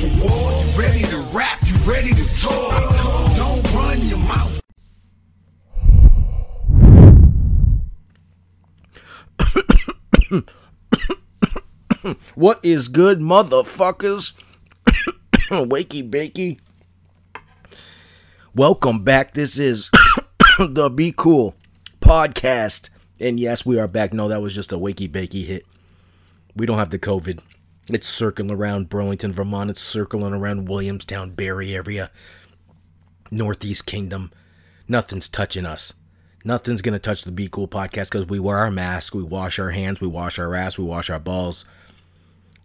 for war. You ready to rap? You ready to talk? Don't run your mouth. What is good, motherfuckers? Wakey bakey. Welcome back. This is the Be Cool podcast. And yes, we are back. No, that was just a wakey bakey hit. We don't have the COVID. It's circling around Burlington, Vermont. It's circling around Williamstown, Barre area, Northeast Kingdom. Nothing's touching us. Nothing's going to touch the Be Cool podcast because we wear our mask, we wash our hands, we wash our ass, we wash our balls.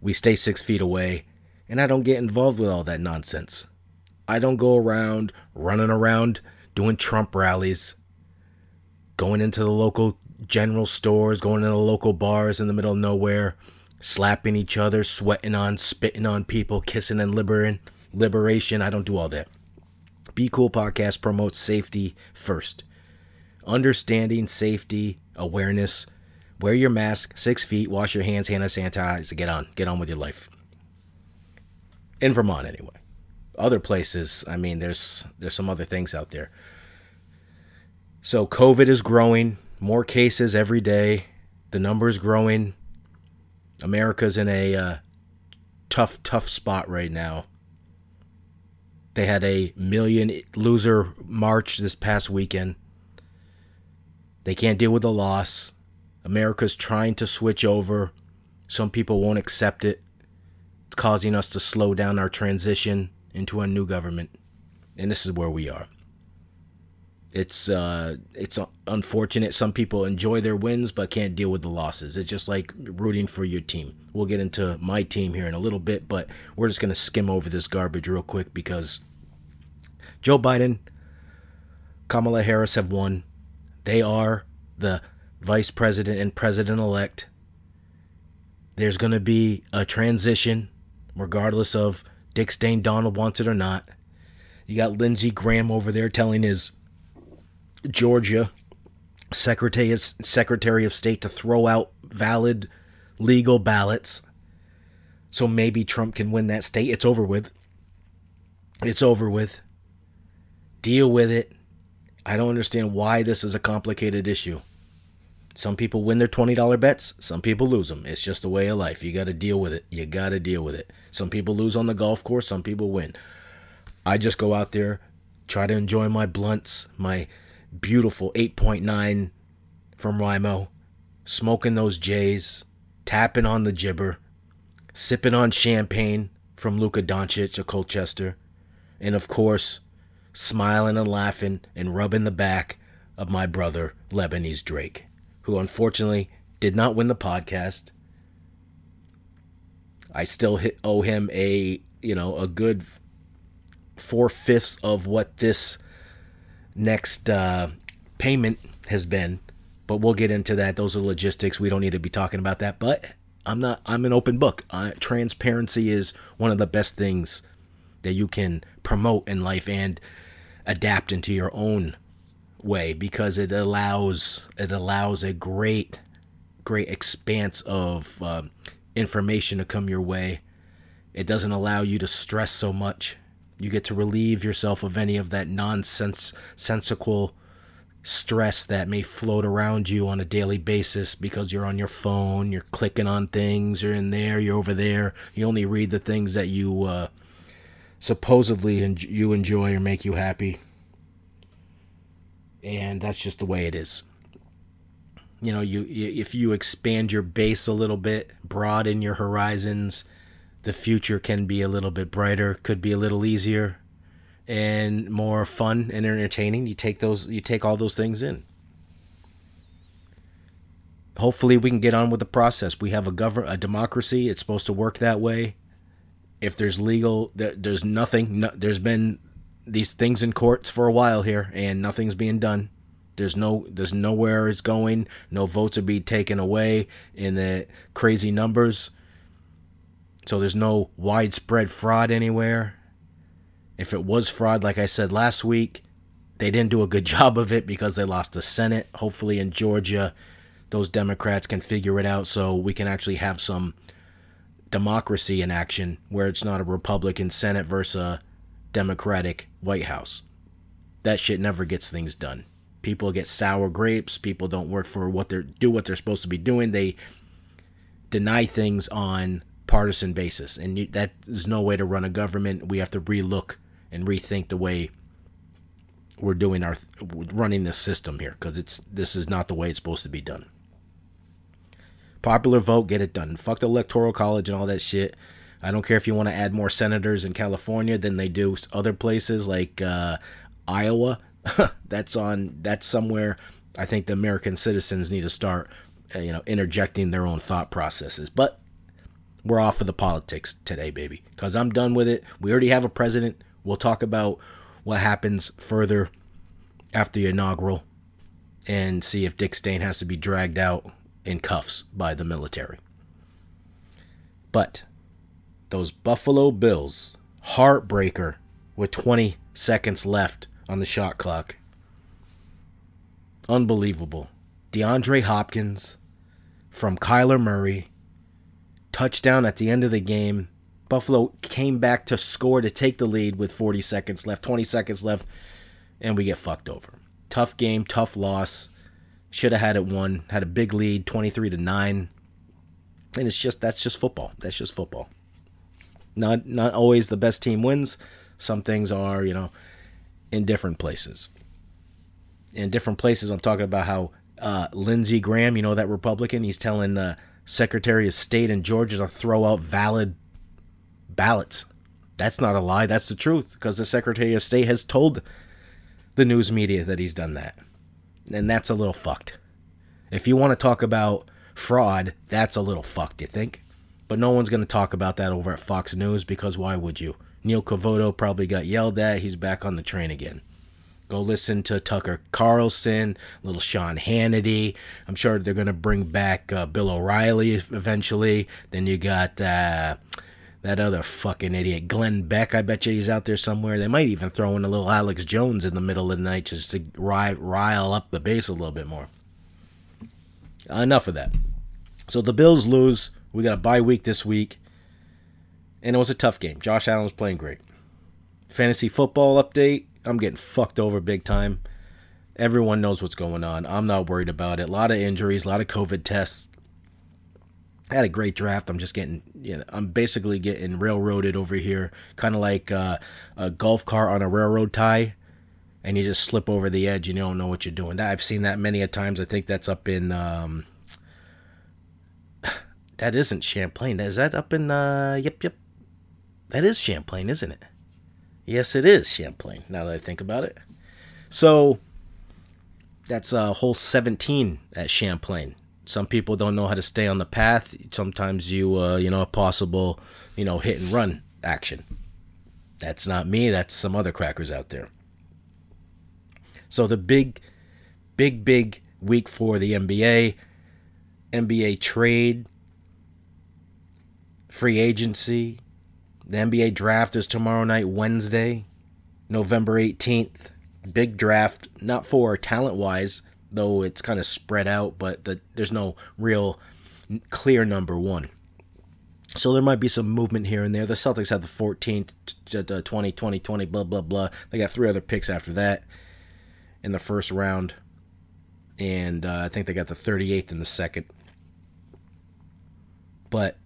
We stay six feet away, and I don't get involved with all that nonsense. I don't go around running around doing Trump rallies, going into the local general stores, going into the local bars in the middle of nowhere, slapping each other, sweating on, spitting on people, kissing and liberating. Liberation. I don't do all that. Be Cool podcast promotes safety first. Understanding, safety, awareness. Wear your mask, six feet, wash your hands, hand sanitize, get on. Get on with your life. In Vermont, anyway. Other places, I mean, there's there's some other things out there. So COVID is growing, more cases every day. The numbers growing. America's in a uh, tough, tough spot right now. They had a million loser march this past weekend. They can't deal with the loss. America's trying to switch over. Some people won't accept it. Causing us to slow down our transition into a new government. And this is where we are. It's uh it's unfortunate some people enjoy their wins but can't deal with the losses. It's just like rooting for your team. We'll get into my team here in a little bit, but we're just to skim over this garbage real quick because Joe Biden, Kamala Harris have won. They are the vice president and president elect. There's to be a transition, regardless of Dick Stain Donald wants it or not. You got Lindsey Graham over there telling his Georgia Secretary Secretary of State to throw out valid legal ballots. So maybe Trump can win that state. It's over with. It's over with. Deal with it. I don't understand why this is a complicated issue. Some people win their $20 bets, some people lose them. It's just a way of life. You got to deal with it. You got to deal with it. Some people lose on the golf course, some people win. I just go out there, try to enjoy my blunts, my beautiful 8.9 from Rymo, smoking those J's, tapping on the gibber, sipping on champagne from Luka Doncic of Colchester, and of course, smiling and laughing and rubbing the back of my brother, Lebanese Drake who unfortunately did not win the podcast. I still owe him a you know a good four fifths of what this next uh, payment has been, but we'll get into that. Those are logistics. We don't need to be talking about that. But I'm not. I'm an open book. Uh, transparency is one of the best things that you can promote in life and adapt into your own way because it allows it allows a great great expanse of um, information to come your way. It doesn't allow you to stress so much. You get to relieve yourself of any of that nonsensical stress that may float around you on a daily basis because you're on your phone, you're clicking on things, you're in there, you're over there. You only read the things that you uh, supposedly en- you enjoy or make you happy and that's just the way it is. You know, you if you expand your base a little bit, broaden your horizons, the future can be a little bit brighter, could be a little easier and more fun and entertaining. You take those you take all those things in. Hopefully we can get on with the process. We have a govern a democracy. It's supposed to work that way. If there's legal there's nothing no, there's been these things in courts for a while here, and nothing's being done. There's no, there's nowhere it's going. No votes are being taken away in the crazy numbers. So there's no widespread fraud anywhere. If it was fraud, like I said last week, they didn't do a good job of it because they lost the Senate. Hopefully in Georgia, those Democrats can figure it out so we can actually have some democracy in action where it's not a Republican Senate versus a Democratic White House. That shit never gets things done. People get sour grapes. People don't work for what they're do what they're supposed to be doing. They deny things on partisan basis, and you, that is no way to run a government. We have to relook and rethink the way we're doing our running this system here because it's this is not the way it's supposed to be done. Popular vote, get it done. Fuck the electoral college and all that shit. I don't care if you want to add more senators in California than they do other places like uh, Iowa. that's on. That's somewhere. I think the American citizens need to start, uh, you know, interjecting their own thought processes. But we're off of the politics today, baby, because I'm done with it. We already have a president. We'll talk about what happens further after the inaugural and see if Dick Stain has to be dragged out in cuffs by the military. But those Buffalo Bills, heartbreaker with 20 seconds left on the shot clock. Unbelievable. DeAndre Hopkins from Kyler Murray, touchdown at the end of the game. Buffalo came back to score to take the lead with 40 seconds left, 20 seconds left, and we get fucked over. Tough game, tough loss. Should have had it won. Had a big lead, 23 to 9. And it's just that's just football. That's just football. Not not always the best team wins. Some things are, you know, in different places. In different places, I'm talking about how uh, Lindsey Graham, you know that Republican, he's telling the Secretary of State in Georgia to throw out valid ballots. That's not a lie. That's the truth because the Secretary of State has told the news media that he's done that. And that's a little fucked. If you want to talk about fraud, that's a little fucked, you think? But no one's going to talk about that over at Fox News because why would you? Neil Cavuto probably got yelled at. He's back on the train again. Go listen to Tucker Carlson, little Sean Hannity. I'm sure they're going to bring back uh, Bill O'Reilly eventually. Then you got uh, that other fucking idiot, Glenn Beck. I bet you he's out there somewhere. They might even throw in a little Alex Jones in the middle of the night just to rile up the base a little bit more. Enough of that. So the Bills lose. We got a bye week this week. And it was a tough game. Josh Allen was playing great. Fantasy football update. I'm getting fucked over big time. Everyone knows what's going on. I'm not worried about it. A lot of injuries, a lot of COVID tests. I had a great draft. I'm just getting, you know, I'm basically getting railroaded over here, kind of like uh, a golf cart on a railroad tie, and you just slip over the edge and you don't know what you're doing. I've seen that many a times. I think that's up in, um, that isn't Champlain. Is that up in, uh, yep, yep. That is Champlain, isn't it? Yes, it is Champlain, now that I think about it. So, that's a uh, hole 17 at Champlain some people don't know how to stay on the path. Sometimes you, uh, you know, a possible, you know, hit and run action. That's not me. That's some other crackers out there. So the big, big, big week for the NBA, NBA trade, free agency. The NBA draft is tomorrow night, Wednesday, November 18th. Big draft, not for talent wise, though it's kind of spread out, but the, there's no real clear number one. So there might be some movement here and there. The Celtics have the 14th, 20, 20, 20, blah, blah, blah. They got three other picks after that in the first round. And uh, I think they got the 38th in the second. But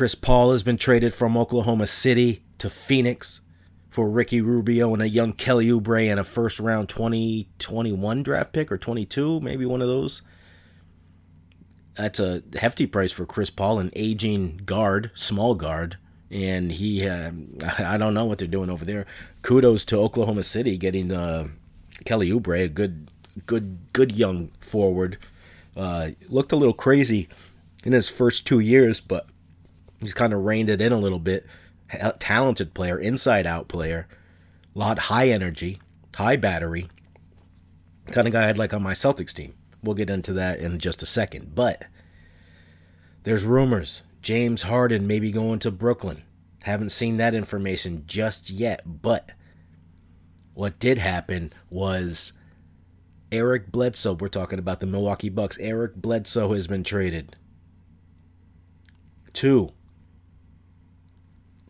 Chris Paul has been traded from Oklahoma City to Phoenix for Ricky Rubio and a young Kelly Oubre and a first round 2021 draft pick or 22, maybe one of those. That's a hefty price for Chris Paul, an aging guard, small guard, and he uh, I don't know what they're doing over there. Kudos to Oklahoma City getting uh, Kelly Oubre, a good good good young forward. Uh, looked a little crazy in his first two years, but he's kind of reined it in a little bit uh, talented player, inside out player, lot high energy, high battery, kind of guy I'd like on my Celtics team. We'll get into that in just a second. But there's rumors James Harden may be going to Brooklyn. Haven't seen that information just yet, but what did happen was Eric Bledsoe, we're talking about the Milwaukee Bucks. Eric Bledsoe has been traded to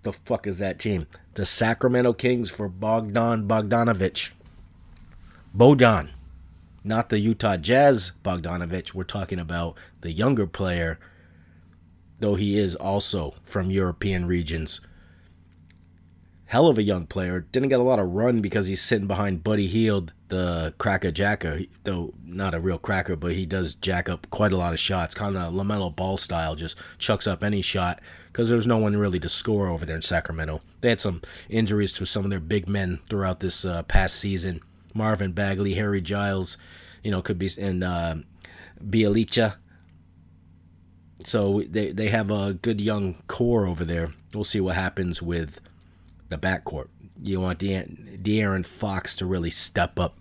the fuck is that team? The Sacramento Kings for Bogdan Bogdanovich. Bojan. Not the Utah Jazz Bogdanovich. We're talking about the younger player, though he is also from European regions. Hell of a young player. Didn't get a lot of run because he's sitting behind Buddy Hield, the cracker jacker. Though not a real cracker, but he does jack up quite a lot of shots. Kind of LaMelo Ball style, just chucks up any shot because there's no one really to score over there in Sacramento. They had some injuries to some of their big men throughout this uh, past season. Marvin Bagley, Harry Giles, you know, could be, and uh. So they, they have a good young core over there. We'll see what happens with the backcourt. You want De- De'Aaron Fox to really step up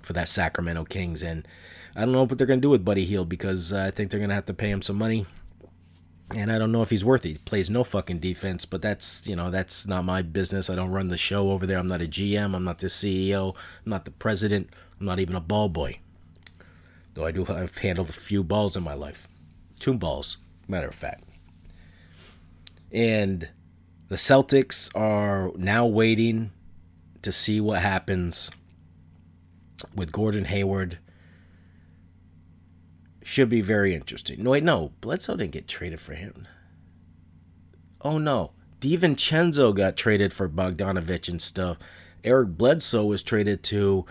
for that Sacramento Kings. And I don't know what they're to do with Buddy Hield because uh, I think they're to have to pay him some money and I don't know if he's worth it. He plays no fucking defense, but that's you know that's not my business. I don't run the show over there. I'm not a GM. I'm not the CEO. I'm not the president. I'm not even a ball boy. Though I do, I've handled a few balls in my life, two balls, matter of fact. And the Celtics are now waiting to see what happens with Gordon Hayward should be very interesting. No, wait, no. Bledsoe didn't get traded for him. Oh, no. DiVincenzo got traded for Bogdanovich and stuff. Eric Bledsoe was traded to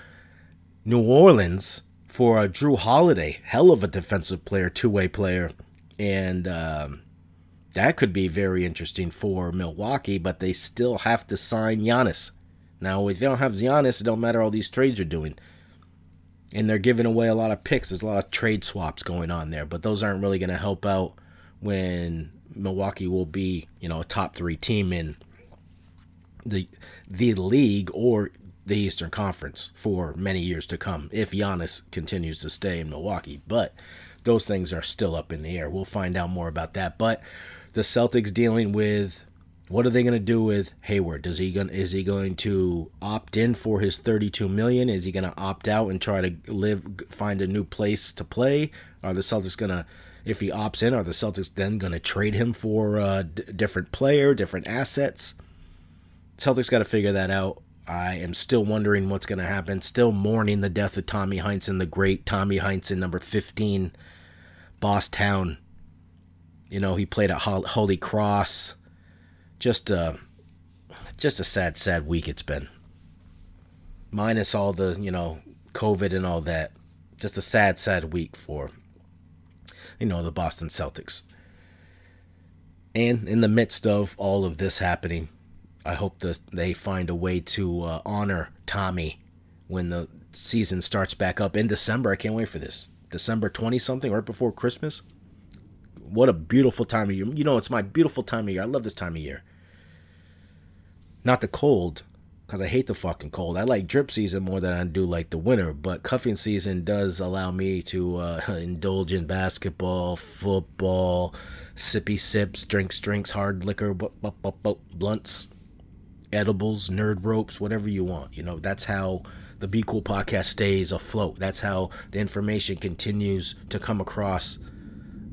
New Orleans for a Jrue Holiday. Hell of a defensive player, two way player. And um, that could be very interesting for Milwaukee, but they still have to sign Giannis. Now, if they don't have Giannis, it don't matter all these trades are doing and they're giving away a lot of picks. There's a lot of trade swaps going on there, but those aren't really going to help out when Milwaukee will be, you know, a top three team in the the league or the Eastern Conference for many years to come if Giannis continues to stay in Milwaukee. But those things are still up in the air. We'll find out more about that. But the Celtics dealing with what are they going to do with Hayward? Does he going is he going to opt in for his 32 million? Is he going to opt out and try to live find a new place to play? Are the Celtics going to if he opts in, are the Celtics then going to trade him for a d- different player, different assets? Celtics got to figure that out. I am still wondering what's going to happen. Still mourning the death of Tommy Heinsohn, the great Tommy Heinsohn, number 15, Boss Town. You know, he played at Holy Cross just a uh, just a sad, sad week it's been. Minus all the you know COVID and all that, just a sad, sad week for you know the Boston Celtics. And in the midst of all of this happening, I hope that they find a way to uh, honor Tommy when the season starts back up in December. I can't wait for this. December 20 something, right before Christmas. What a beautiful time of year. You know, it's my beautiful time of year. I love this time of year. Not the cold, because I hate the fucking cold. I like drip season more than I do like the winter, but cuffing season does allow me to uh, indulge in basketball, football, sippy sips, drinks, drinks, hard liquor, blunts, edibles, nerd ropes, whatever you want. You know, that's how the Be Cool podcast stays afloat. That's how the information continues to come across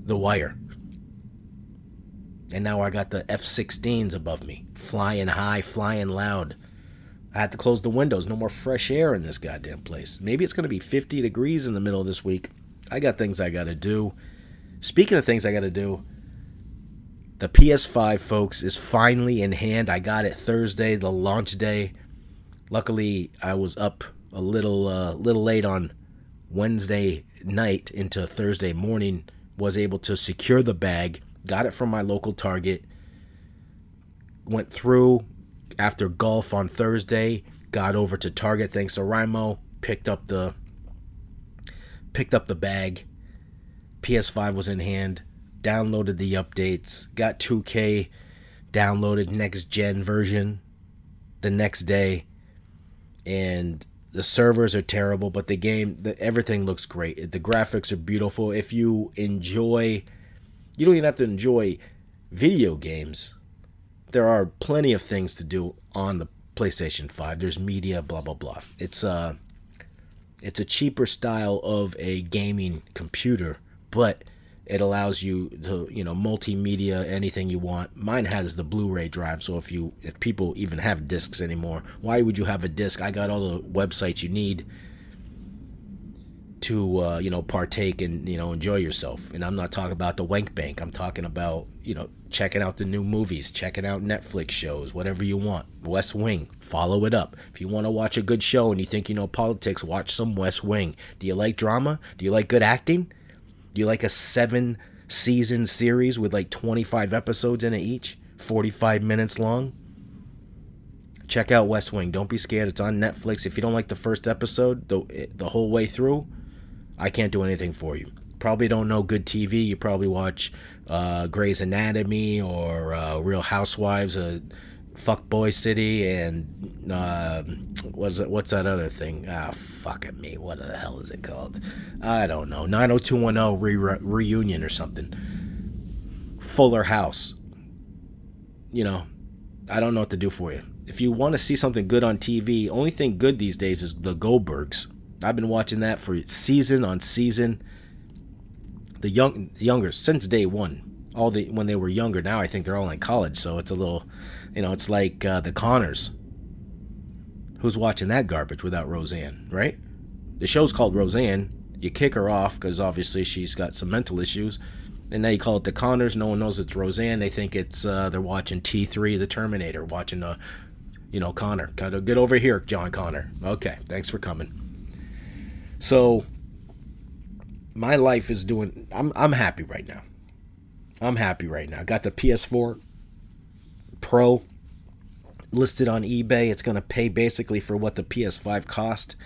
the wire. And now I got the F 16s above me, flying high, flying loud. I had to close the windows. No more fresh air in this goddamn place. Maybe it's going to be 50 degrees in the middle of this week. I got things I got to do. Speaking of things I got to do, the PS5, folks, is finally in hand. I got it Thursday, the launch day. Luckily, I was up a little, uh, little late on Wednesday night into Thursday morning. Was able to secure the bag got it from my local Target. Went through after golf on Thursday, got over to Target thanks to Rimo, picked up the picked up the bag. PS5 was in hand, downloaded the updates, got 2K, downloaded next gen version the next day, and the servers are terrible, but the game, the, everything looks great. The graphics are beautiful. If you enjoy you don't even have to enjoy video games. There are plenty of things to do on the PlayStation 5. There's media, blah blah blah. It's a uh, it's a cheaper style of a gaming computer, but It allows you to, you know, multimedia, anything you want. Mine has the Blu-ray drive, so if you, if people even have discs anymore, why would you have a disc? I got all the websites you need to, uh, you know, partake and you know enjoy yourself. And I'm not talking about the Wank Bank. I'm talking about, you know, checking out the new movies, checking out Netflix shows, whatever you want. West Wing, follow it up. If you want to watch a good show and you think you know politics, watch some West Wing. Do you like drama? Do you like good acting? Do you like a seven season series with like 25 episodes in it each, 45 minutes long? Check out West Wing. Don't be scared. It's on Netflix. If you don't like the first episode the the whole way through, I can't do anything for you. Probably don't know good TV. You probably watch uh, Grey's Anatomy or uh, Real Housewives of Fuckboy City and uh, what's it, what's that other thing? Ah, fuck at me. What the hell is it called? I don't know. 90210 re- reunion or something. Fuller House. You know, I don't know what to do for you. If you want to see something good on TV, only thing good these days is the Goldbergs. I've been watching that for season on season. The young younger since day one. All the when they were younger. Now I think they're all in college, so it's a little, you know, it's like uh, the Conners. Who's watching that garbage without Roseanne, right? The show's called Roseanne. You kick her off because obviously she's got some mental issues, and now you call it the Conners. No one knows it's Roseanne. They think it's uh, they're watching T3, the Terminator, watching uh, you know Connor. Get over here, John Connor. Okay, thanks for coming. So my life is doing I'm I'm happy right now. I'm happy right now. Got the PS4 Pro listed on eBay. It's going to pay basically for what the PS5 cost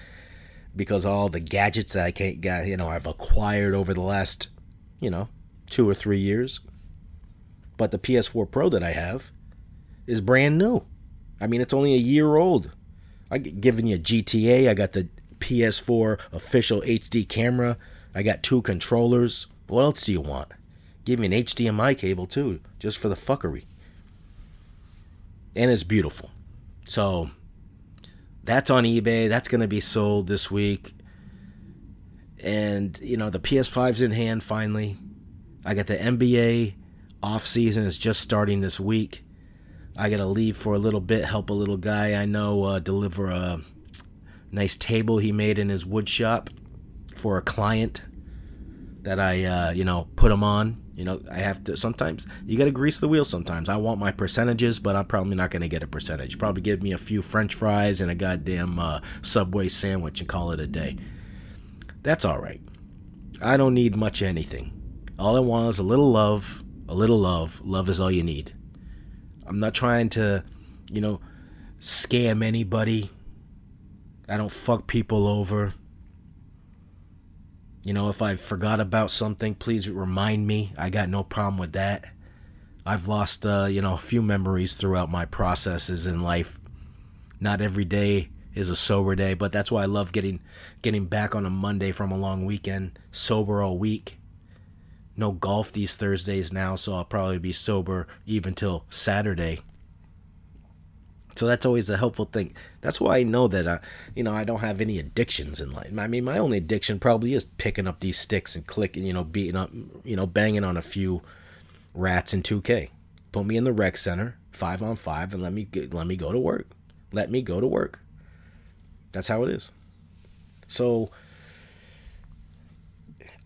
because all the gadgets that I can't get, you know, I've acquired over the last, you know, 2 or 3 years. But the PS4 Pro that I have is brand new. I mean, it's only a year old. I given you GTA, I got the PS4 official HD camera. I got two controllers. What else do you want? Give me an HDMI cable too, just for the fuckery. And it's beautiful. So that's on eBay. That's going to be sold this week. And, you know, the PS5's in hand finally. I got the NBA off season is just starting this week. I got to leave for a little bit, help a little guy I know uh, deliver a nice table he made in his wood shop for a client that I, uh, you know, put him on. You know, I have to sometimes you got to grease the wheel. Sometimes I want my percentages, but I'm probably not going to get a percentage. Probably give me a few French fries and a goddamn uh, Subway sandwich and call it a day. That's all right. I don't need much anything. All I want is a little love, a little love. Love is all you need. I'm not trying to, you know, scam anybody. I don't fuck people over. You know, if I forgot about something, please remind me. I got no problem with that. I've lost, uh, you know, a few memories throughout my processes in life. Not every day is a sober day, but that's why I love getting getting back on a Monday from a long weekend, sober all week. No golf these Thursdays now, so I'll probably be sober even till Saturday. So that's always a helpful thing. That's why I know that I, you know, I don't have any addictions in life. I mean, my only addiction probably is picking up these sticks and clicking, you know, beating up, you know, banging on a few rats in 2K. Put me in the rec center, five on five, and let me get, let me go to work. Let me go to work. That's how it is. So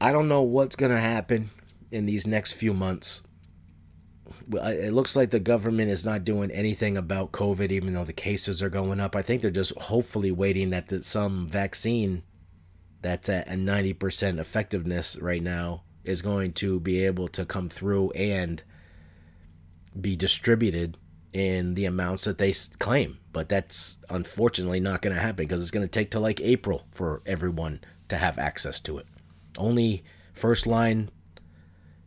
I don't know what's gonna happen in these next few months it looks like the government is not doing anything about COVID, even though the cases are going up. I think they're just hopefully waiting that the, some vaccine that's at a 90% effectiveness right now is going to be able to come through and be distributed in the amounts that they claim. But that's unfortunately not going to happen because it's going to take till like April for everyone to have access to it. Only first line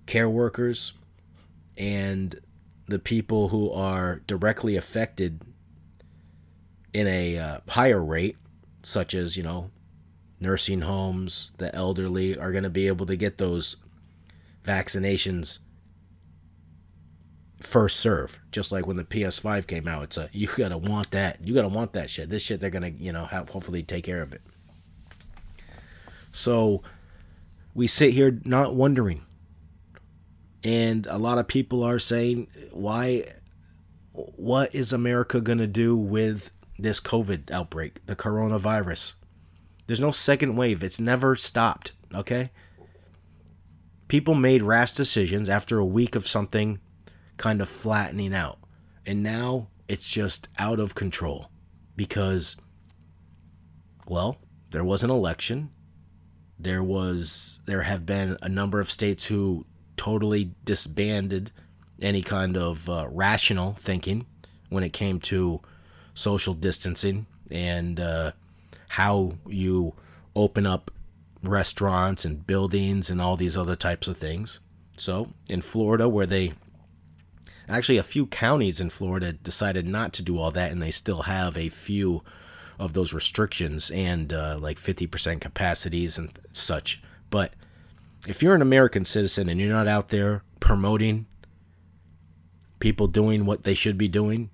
care workers and the people who are directly affected in a uh, higher rate, such as, you know, nursing homes, the elderly, are going to be able to get those vaccinations first serve. Just like when the PS5 came out, it's a you gotta want that. You gotta want that shit. This shit they're gonna you know have hopefully take care of it. So we sit here not wondering And a lot of people are saying, why, what is America going to do with this COVID outbreak, the coronavirus? There's no second wave, it's never stopped, okay? People made rash decisions after a week of something kind of flattening out. And now it's just out of control because, well, there was an election. There was there have been a number of states who totally disbanded any kind of uh, rational thinking when it came to social distancing and uh, how you open up restaurants and buildings and all these other types of things. So in Florida, where they actually a few counties in Florida decided not to do all that, and they still have a few of those restrictions and uh, like 50% capacities and such. But if you're an American citizen and you're not out there promoting people doing what they should be doing,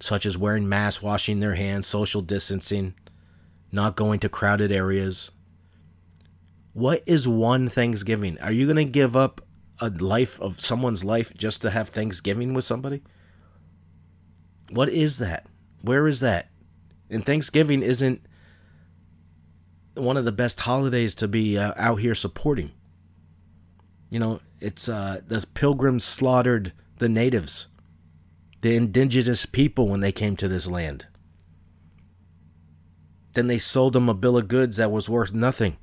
such as wearing masks, washing their hands, social distancing, not going to crowded areas, what is one Thanksgiving? Are you going to give up a life of someone's life just to have Thanksgiving with somebody? What is that? Where is that? And Thanksgiving isn't one of the best holidays to be uh, out here supporting. You know, it's uh, the pilgrims slaughtered the natives, the indigenous people when they came to this land. Then they sold them a bill of goods that was worth nothing.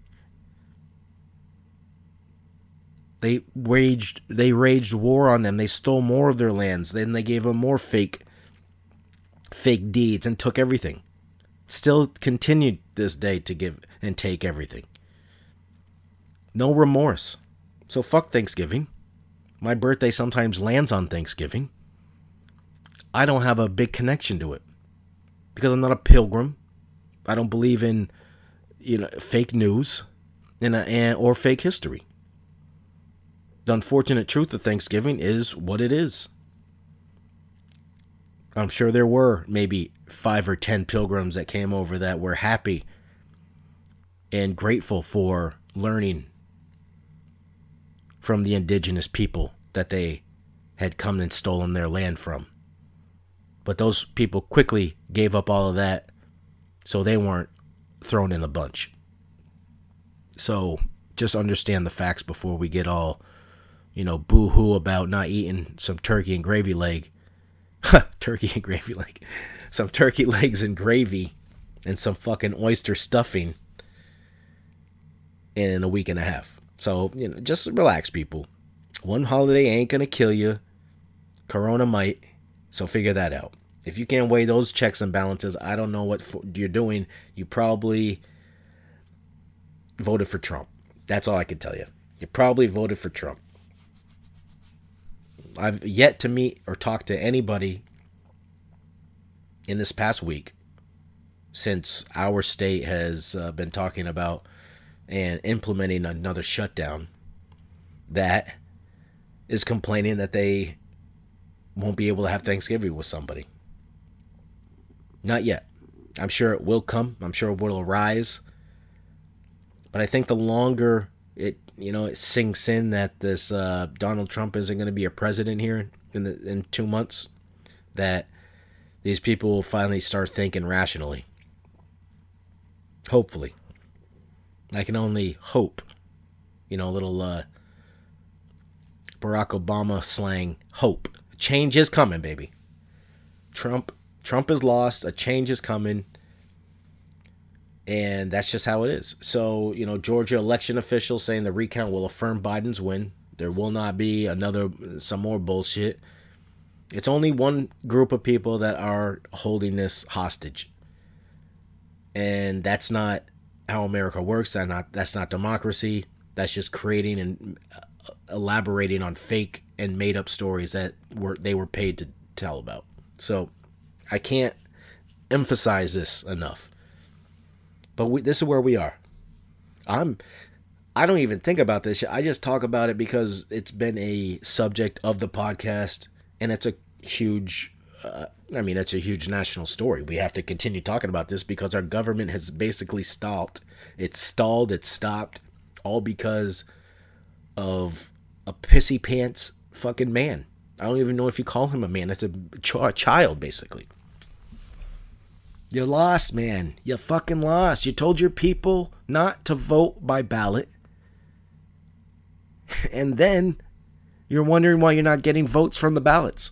They waged they waged war on them. They stole more of their lands. Then they gave them more fake fake deeds and took everything. Still continued this day to give and take everything. No remorse. So fuck Thanksgiving. My birthday sometimes lands on Thanksgiving. I don't have a big connection to it because I'm not a pilgrim. I don't believe in you know fake news and, and or fake history. The unfortunate truth of Thanksgiving is what it is. I'm sure there were maybe five or ten pilgrims that came over that were happy and grateful for learning from the indigenous people that they had come and stolen their land from. But those people quickly gave up all of that so they weren't thrown in the bunch. So just understand the facts before we get all you know, boo hoo about not eating some turkey and gravy leg. turkey and gravy leg. Some turkey legs and gravy and some fucking oyster stuffing in a week and a half. So, you know, just relax, people. One holiday ain't gonna kill you. Corona might. So figure that out. If you can't weigh those checks and balances, I don't know what you're doing. You probably voted for Trump. That's all I can tell you. You probably voted for Trump. I've yet to meet or talk to anybody in this past week since our state has uh, been talking about and implementing another shutdown that is complaining that they won't be able to have Thanksgiving with somebody. Not yet. I'm sure it will come. I'm sure it will arise. But I think the longer it you know it sinks in that this uh, Donald Trump isn't going to be a president here in the, in two months, that these people will finally start thinking rationally. Hopefully, I can only hope. You know, little uh, Barack Obama slang. Hope change is coming, baby. Trump Trump is lost. A change is coming and that's just how it is. So, you know, Georgia election officials saying the recount will affirm Biden's win. There will not be another, some more bullshit. It's only one group of people that are holding this hostage. And that's not how America works. That's not, that's not democracy. That's just creating and uh, elaborating on fake and made up stories that were they were paid to tell about. So I can't emphasize this enough but we, this is where we are. I'm I don't even think about this. I just talk about it because it's been a subject of the podcast and it's a huge uh, I mean, it's a huge national story. We have to continue talking about this because our government has basically stalled. It's stalled, it's stopped all because of a pissy pants fucking man. I don't even know if you call him a man. It's a, ch- a child, basically. You're lost, man. You fucking lost. You told your people not to vote by ballot. And then you're wondering why you're not getting votes from the ballots,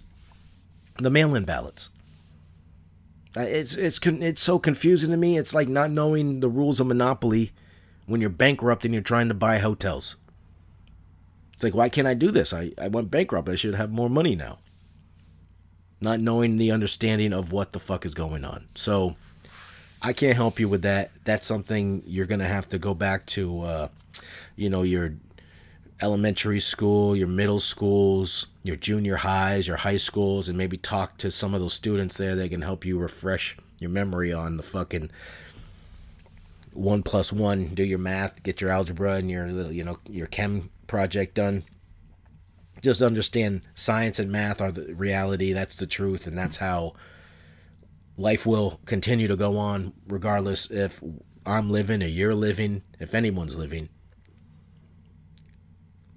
the mail in ballots. Uh, It's, it's, it's so confusing to me. It's like not knowing the rules of Monopoly when you're bankrupt and you're trying to buy hotels. It's like, why can't I do this? I, I went bankrupt. I should have more money now. Not knowing the understanding of what the fuck is going on. So I can't help you with that. That's something you're to have to go back to, uh, you know, your elementary school, your middle schools, your junior highs, your high schools, and maybe talk to some of those students there that can help you refresh your memory on the fucking one plus one. Do your math, get your algebra and your little, you know, your chem project done. Just understand science and math are the reality. That's the truth, and that's how life will continue to go on, regardless if I'm living or you're living, if anyone's living.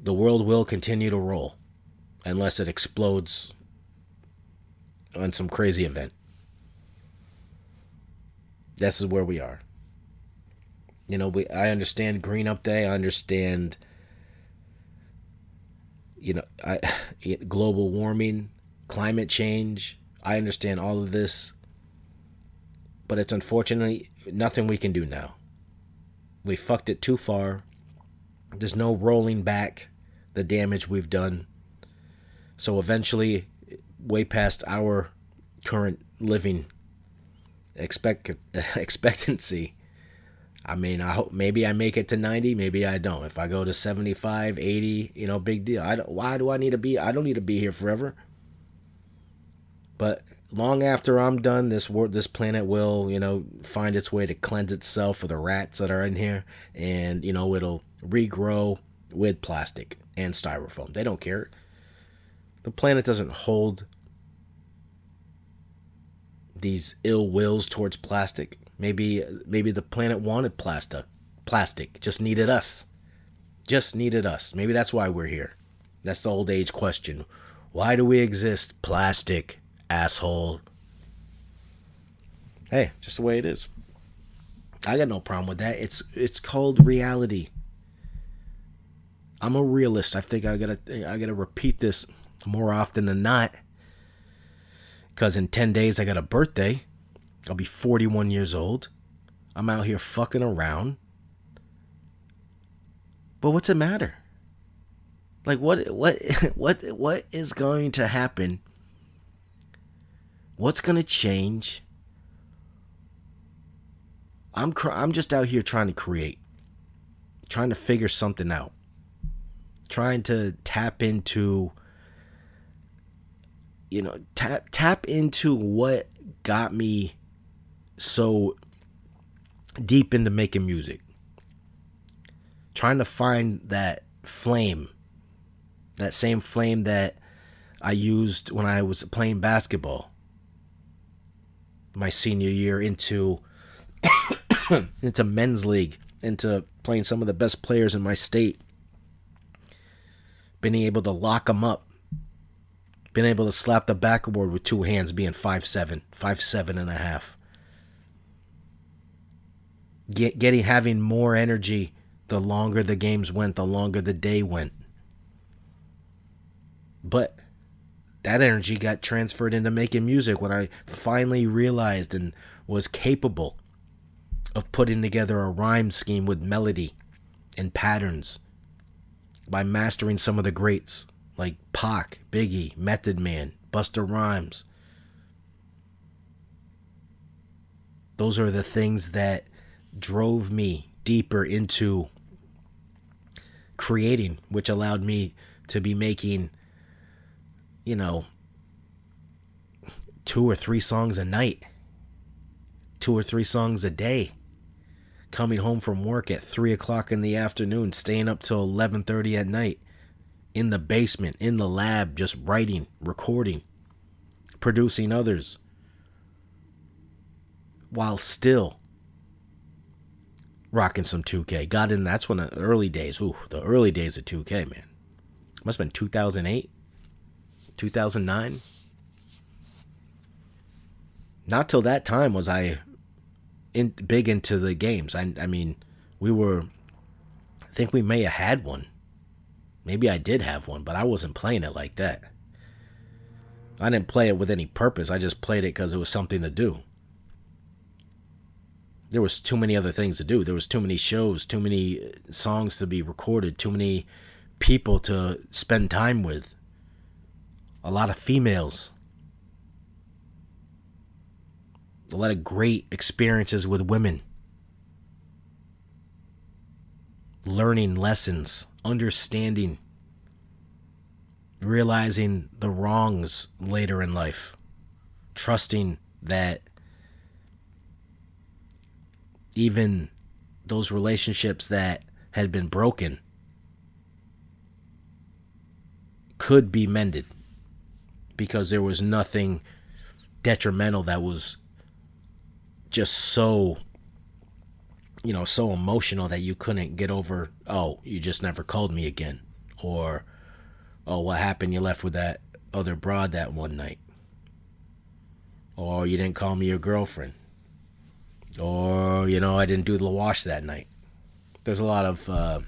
The world will continue to roll unless it explodes on some crazy event. This is where we are. You know, we I understand green up day. I understand you know, I global warming, climate change. I understand all of this. But it's unfortunately nothing we can do now. We fucked it too far. There's no rolling back the damage we've done. So eventually, way past our current living expect expectancy. I mean, I hope maybe I make it to 90, maybe I don't. If I go to 75, 80, you know, big deal. I don't, why do I need to be I don't need to be here forever. But long after I'm done, this world, this planet will, you know, find its way to cleanse itself for the rats that are in here, and you know, it'll regrow with plastic and styrofoam. They don't care. The planet doesn't hold these ill wills towards plastic. Maybe maybe the planet wanted plastic. Plastic just needed us. Just needed us. Maybe that's why we're here. That's the old age question. Why do we exist? Plastic, asshole. Hey, just the way it is. I got no problem with that. It's it's called reality. I'm a realist. I think I gotta I gotta repeat this more often than not. Cause in ten days I got a birthday. I'll be 41 years old. I'm out here fucking around. But what's it matter? Like what what what what is going to happen? What's going to change? I'm cr- I'm just out here trying to create. Trying to figure something out. Trying to tap into you know, tap tap into what got me so deep into making music. Trying to find that flame, that same flame that I used when I was playing basketball my senior year into into men's league, into playing some of the best players in my state. Being able to lock them up. Being able to slap the backboard with two hands, being five seven, five seven and a half get getting having more energy the longer the games went, the longer the day went. But that energy got transferred into making music when I finally realized and was capable of putting together a rhyme scheme with melody and patterns by mastering some of the greats like Pac, Biggie, Method Man, Busta Rhymes. Those are the things that drove me deeper into creating, which allowed me to be making, you know, two or three songs a night, two or three songs a day. Coming home from work at three o'clock in the afternoon, staying up till eleven thirty at night, in the basement, in the lab, just writing, recording, producing others, while still rocking some 2K. Got in, that's when the early days, ooh, the early days of 2K, man. Must have been 2008, 2009. Not till that time was I in, big into the games. I, I mean, we were, I think we may have had one. Maybe I did have one, but I wasn't playing it like that. I didn't play it with any purpose. I just played it because it was something to do. There was too many other things to do. There was too many shows, too many uh, songs to be recorded, too many people to spend time with. A lot of females. A lot of great experiences with women. Learning lessons, understanding realizing the wrongs later in life, trusting that even those relationships that had been broken could be mended because there was nothing detrimental that was just so you know so emotional that you couldn't get over oh you just never called me again or oh, what happened? You left with that other broad that one night. Or you didn't call me your girlfriend. Or, you know, I didn't do the wash that night. There's a lot of, uh,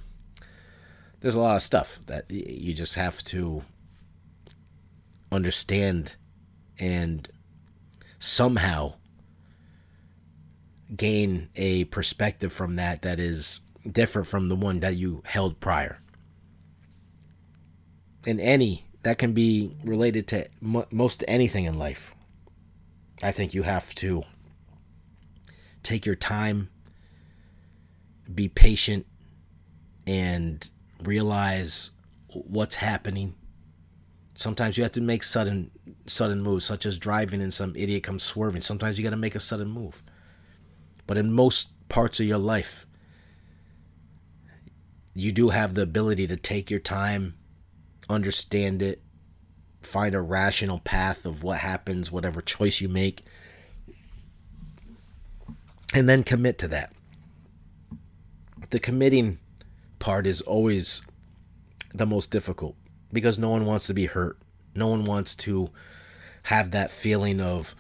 there's a lot of stuff that you just have to understand and somehow gain a perspective from that that is different from the one that you held prior in any that can be related to m- most anything in life. I think you have to take your time, be patient, and realize what's happening. Sometimes you have to make sudden sudden moves, such as driving and some idiot comes swerving. Sometimes you got to make a sudden move. But in most parts of your life, you do have the ability to take your time understand it, find a rational path of what happens, whatever choice you make, and then commit to that. The committing part is always the most difficult because no one wants to be hurt. No one wants to have that feeling of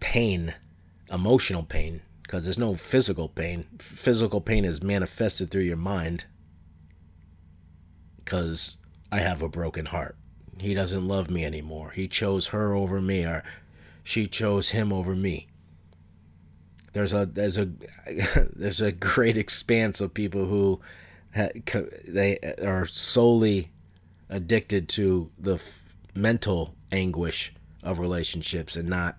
pain, emotional pain, because there's no physical pain. Physical pain is manifested through your mind because I have a broken heart. He doesn't love me anymore. He chose her over me, or she chose him over me. There's a there's a there's a great expanse of people who they are solely addicted to the f- mental anguish of relationships and not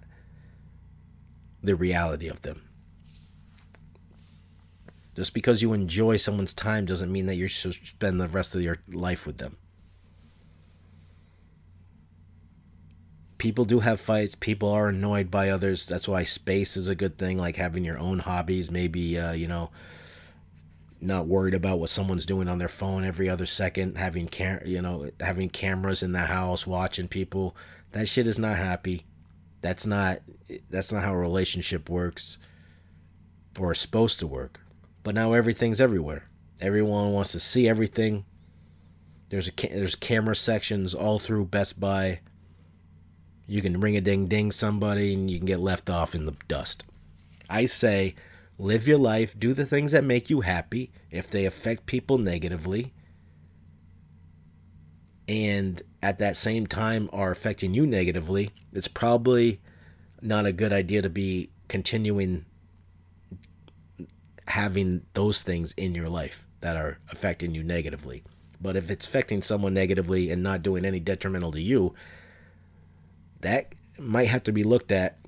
the reality of them. Just because you enjoy someone's time doesn't mean that you should spend the rest of your life with them. people do have fights. People are annoyed by others. That's why space is a good thing. Like having your own hobbies, maybe uh, you know, not worried about what someone's doing on their phone every other second. Having cam, you know, having cameras in the house watching people. That shit is not happy. That's not. That's not how a relationship works. Or is supposed to work. But now everything's everywhere. Everyone wants to see everything. There's a there's camera sections all through Best Buy you can ring a ding ding somebody and you can get left off in the dust. I say live your life, do the things that make you happy. If they affect people negatively, and at that same time are affecting you negatively, it's probably not a good idea to be continuing having those things in your life that are affecting you negatively. But if it's affecting someone negatively and not doing any detrimental to you, that might have to be looked at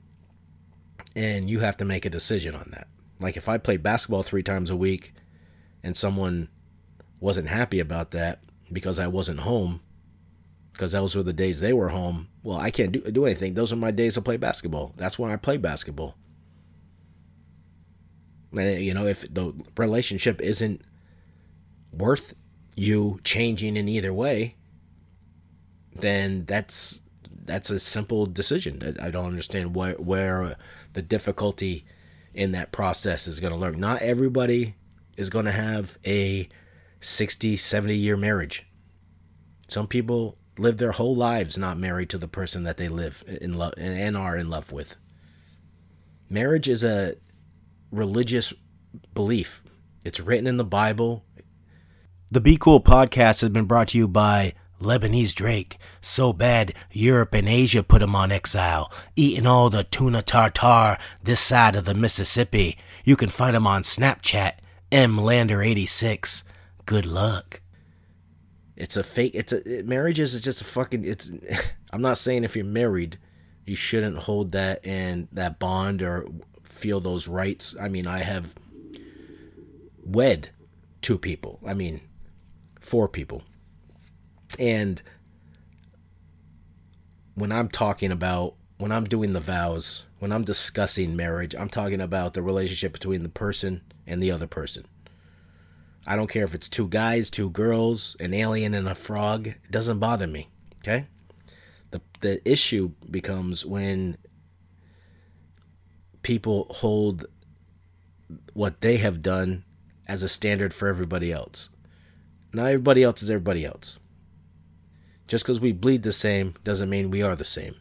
and you have to make a decision on that. Like if I play basketball three times a week and someone wasn't happy about that because I wasn't home, because those were the days they were home, well, I can't do, do anything. Those are my days to play basketball. That's when I play basketball. You know, if the relationship isn't worth you changing in either way, then that's that's a simple decision. I don't understand where where the difficulty in that process is going to learn. Not everybody is going to have a 60, 70 year marriage. Some people live their whole lives not married to the person that they live in love and are in love with. Marriage is a religious belief. It's written in the Bible. The Be Cool podcast has been brought to you by Lebanese Drake. So bad, Europe and Asia put him on exile, eating all the tuna tartar this side of the Mississippi. You can find him on Snapchat, mlander86. Good luck. It's a fake. It's a it, marriage is just a fucking. It's. I'm not saying if you're married, you shouldn't hold that and that bond or feel those rights. I mean, I have wed two people. I mean, four people, and when I'm talking about when I'm doing the vows, when I'm discussing marriage, I'm talking about the relationship between the person and the other person. I don't care if it's two guys, two girls, an alien and a frog. It doesn't bother me. Okay? The the issue becomes when people hold what they have done as a standard for everybody else. Not everybody else is everybody else. Just because we bleed the same doesn't mean we are the same.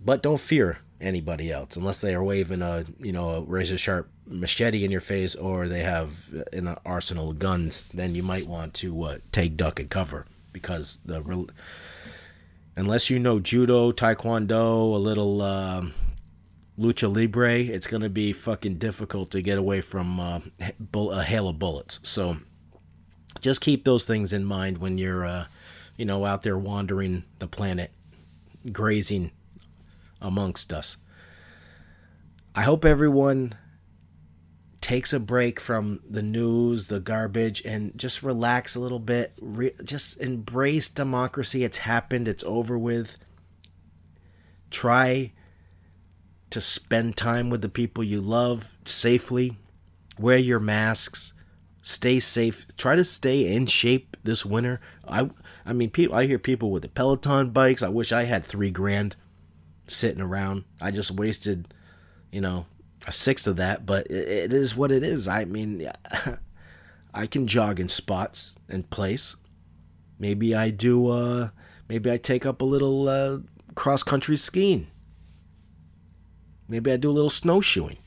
But don't fear anybody else unless they are waving a you know a razor sharp machete in your face or they have an arsenal of guns then you might want to uh, take duck and cover because the unless you know judo taekwondo a little uh, lucha libre it's going to be fucking difficult to get away from uh, a hail of bullets so just keep those things in mind when you're uh, you know out there wandering the planet grazing amongst us. I hope everyone takes a break from the news, the garbage, and just relax a little bit. Re- just embrace democracy. It's happened, it's over with. Try to spend time with the people you love safely. Wear your masks. Stay safe. Try to stay in shape this winter. I I mean people I hear people with the Peloton bikes. I wish I had 3 grand sitting around. I just wasted, you know, a sixth of that, but it, is what it is. I mean, I can jog in spots and place. Maybe I do. Uh, maybe I take up a little uh, cross country skiing. Maybe I do a little snowshoeing.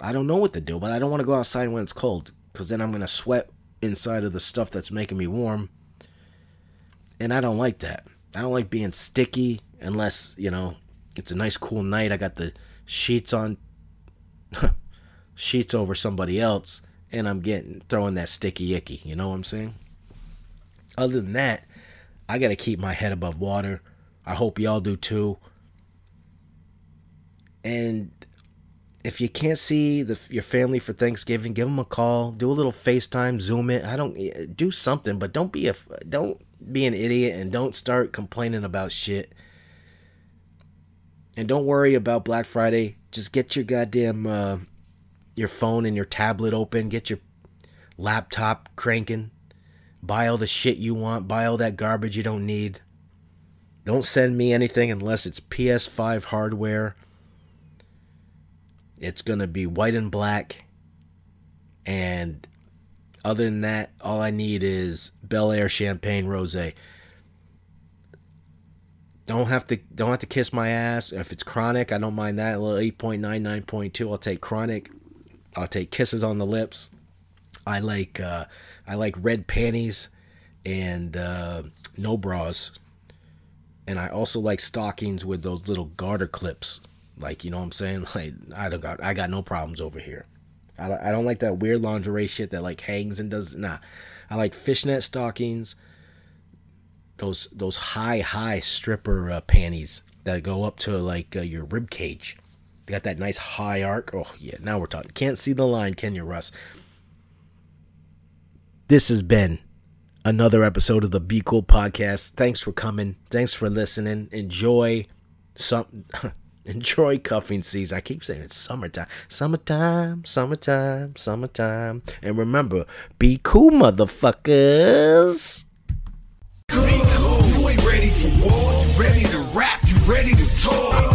I don't know what to do, but I don't want to go outside when it's cold because then I'm gonna sweat inside of the stuff that's making me warm, and I don't like that. I don't like being sticky unless you know it's a nice cool night. I got the sheets on sheets over somebody else, and I'm getting throwing that sticky icky. You know what I'm saying? Other than that, I got to keep my head above water. I hope y'all do too. And if you can't see the, your family for Thanksgiving, give them a call. Do a little FaceTime, Zoom it. I don't eh, do something, but don't be a don't be an idiot and don't start complaining about shit and don't worry about Black Friday. Just get your goddamn uh, your phone and your tablet open. Get your laptop cranking. Buy all the shit you want. Buy all that garbage you don't need. Don't send me anything unless it's PS5 hardware. It's going to be white and black. And other than that, all I need is Belaire Champagne Rose. Don't have to don't have to kiss my ass. If it's chronic, I don't mind that. A little 8.9, 9.2. I'll take chronic. I'll take kisses on the lips. I like uh, I like red panties and uh, no bras. And I also like stockings with those little garter clips. Like, you know what I'm saying? Like I don't got I got no problems over here. I, I don't like that weird lingerie shit that like hangs and does nah. I like fishnet stockings those those high high stripper uh, panties that go up to like uh, your rib cage. They got that nice high arc. Oh yeah, now we're talking. Can't see the line, can you, Russ? This has been another episode of the Be Cool podcast. Thanks for coming. Thanks for listening. Enjoy some. Enjoy cuffing season. I keep saying it's summertime. Summertime, summertime, summertime. And remember, be cool, motherfuckers. You ain't ready for war, you ready to rap, you ready to talk.